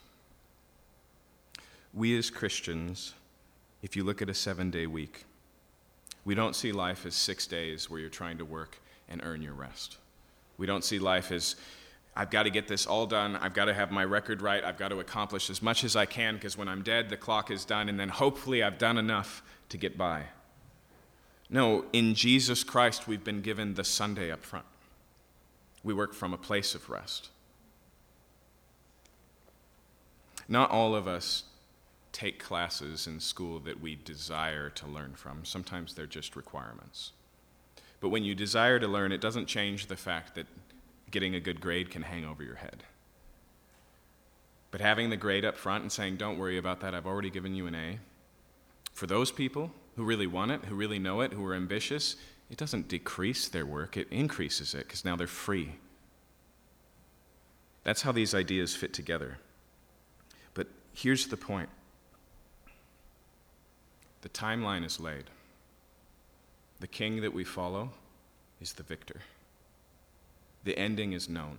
S1: We as Christians, if you look at a seven day week, we don't see life as six days where you're trying to work and earn your rest. We don't see life as I've got to get this all done. I've got to have my record right. I've got to accomplish as much as I can because when I'm dead, the clock is done, and then hopefully I've done enough to get by. No, in Jesus Christ, we've been given the Sunday up front. We work from a place of rest. Not all of us take classes in school that we desire to learn from. Sometimes they're just requirements. But when you desire to learn, it doesn't change the fact that getting a good grade can hang over your head. But having the grade up front and saying, don't worry about that, I've already given you an A, for those people who really want it, who really know it, who are ambitious, it doesn't decrease their work, it increases it because now they're free. That's how these ideas fit together. But here's the point the timeline is laid. The king that we follow is the victor. The ending is known.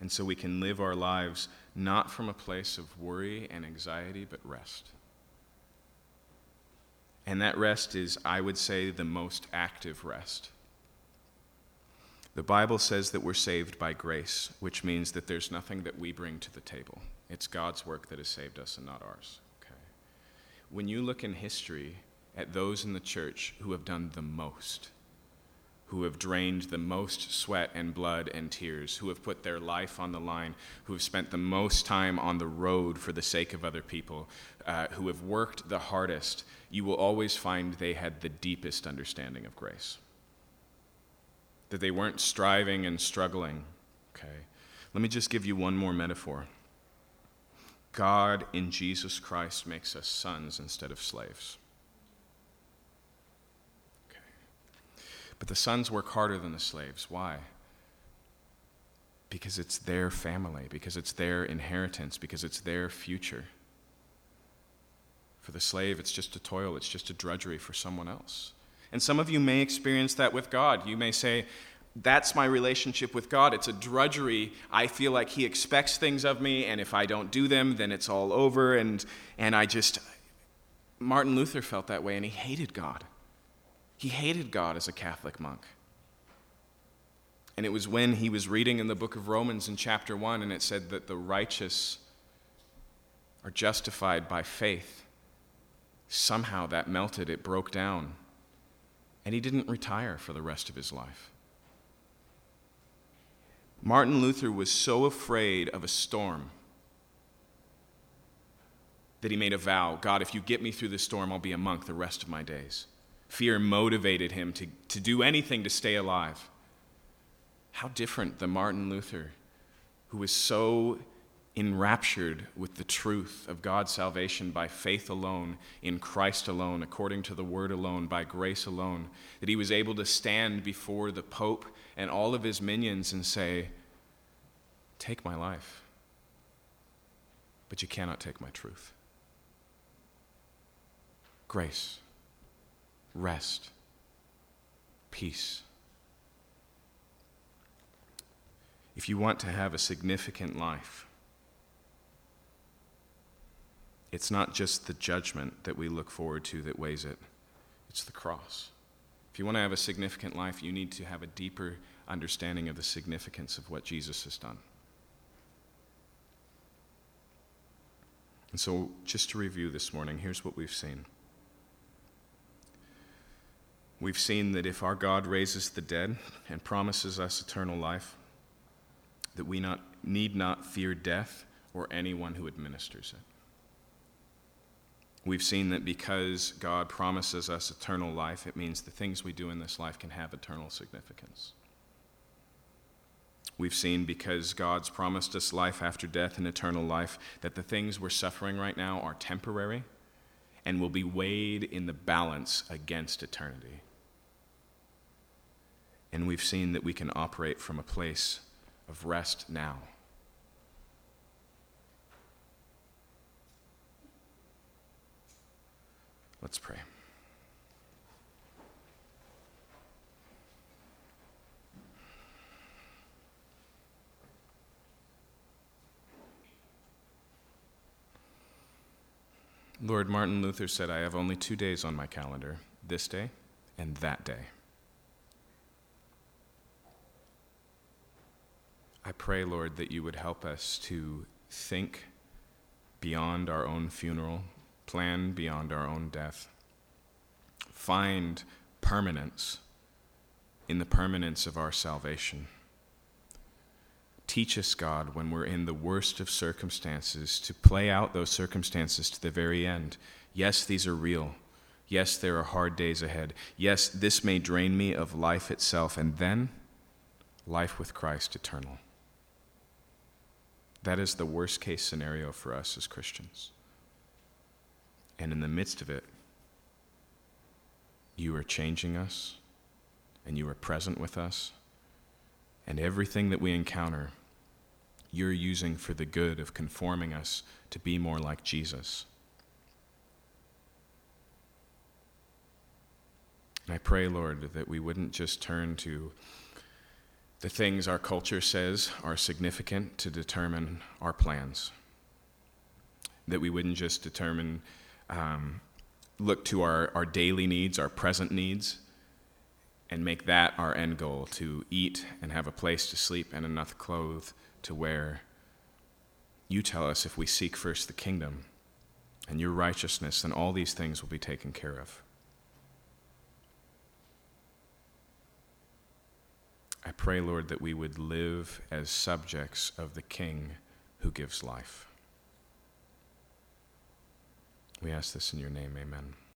S1: And so we can live our lives not from a place of worry and anxiety, but rest. And that rest is, I would say, the most active rest. The Bible says that we're saved by grace, which means that there's nothing that we bring to the table. It's God's work that has saved us and not ours. Okay? When you look in history at those in the church who have done the most, who have drained the most sweat and blood and tears, who have put their life on the line, who have spent the most time on the road for the sake of other people, uh, who have worked the hardest, you will always find they had the deepest understanding of grace. That they weren't striving and struggling. Okay. Let me just give you one more metaphor. God in Jesus Christ makes us sons instead of slaves. Okay. But the sons work harder than the slaves. Why? Because it's their family, because it's their inheritance, because it's their future. For the slave, it's just a toil, it's just a drudgery for someone else. And some of you may experience that with God. You may say, that's my relationship with God. It's a drudgery. I feel like He expects things of me, and if I don't do them, then it's all over. And, and I just, Martin Luther felt that way, and he hated God. He hated God as a Catholic monk. And it was when he was reading in the book of Romans in chapter 1, and it said that the righteous are justified by faith somehow that melted, it broke down. And he didn't retire for the rest of his life. Martin Luther was so afraid of a storm that he made a vow God, if you get me through this storm, I'll be a monk the rest of my days. Fear motivated him to, to do anything to stay alive. How different the Martin Luther, who was so enraptured with the truth of God's salvation by faith alone, in Christ alone, according to the word alone, by grace alone, that he was able to stand before the Pope and all of his minions and say, Take my life, but you cannot take my truth. Grace, rest, peace. If you want to have a significant life, it's not just the judgment that we look forward to that weighs it, it's the cross. If you want to have a significant life, you need to have a deeper understanding of the significance of what Jesus has done. And so, just to review this morning, here's what we've seen. We've seen that if our God raises the dead and promises us eternal life, that we not, need not fear death or anyone who administers it. We've seen that because God promises us eternal life, it means the things we do in this life can have eternal significance. We've seen because God's promised us life after death and eternal life that the things we're suffering right now are temporary and will be weighed in the balance against eternity. And we've seen that we can operate from a place of rest now. Let's pray. Lord, Martin Luther said, I have only two days on my calendar this day and that day. I pray, Lord, that you would help us to think beyond our own funeral, plan beyond our own death, find permanence in the permanence of our salvation. Teach us, God, when we're in the worst of circumstances, to play out those circumstances to the very end. Yes, these are real. Yes, there are hard days ahead. Yes, this may drain me of life itself, and then life with Christ eternal. That is the worst case scenario for us as Christians. And in the midst of it, you are changing us, and you are present with us, and everything that we encounter you're using for the good of conforming us to be more like Jesus. And I pray, Lord, that we wouldn't just turn to the things our culture says are significant to determine our plans. That we wouldn't just determine, um, look to our, our daily needs, our present needs, and make that our end goal to eat and have a place to sleep and enough clothes to wear. you tell us if we seek first the kingdom and your righteousness, then all these things will be taken care of. I pray, Lord, that we would live as subjects of the King who gives life. We ask this in your name, amen.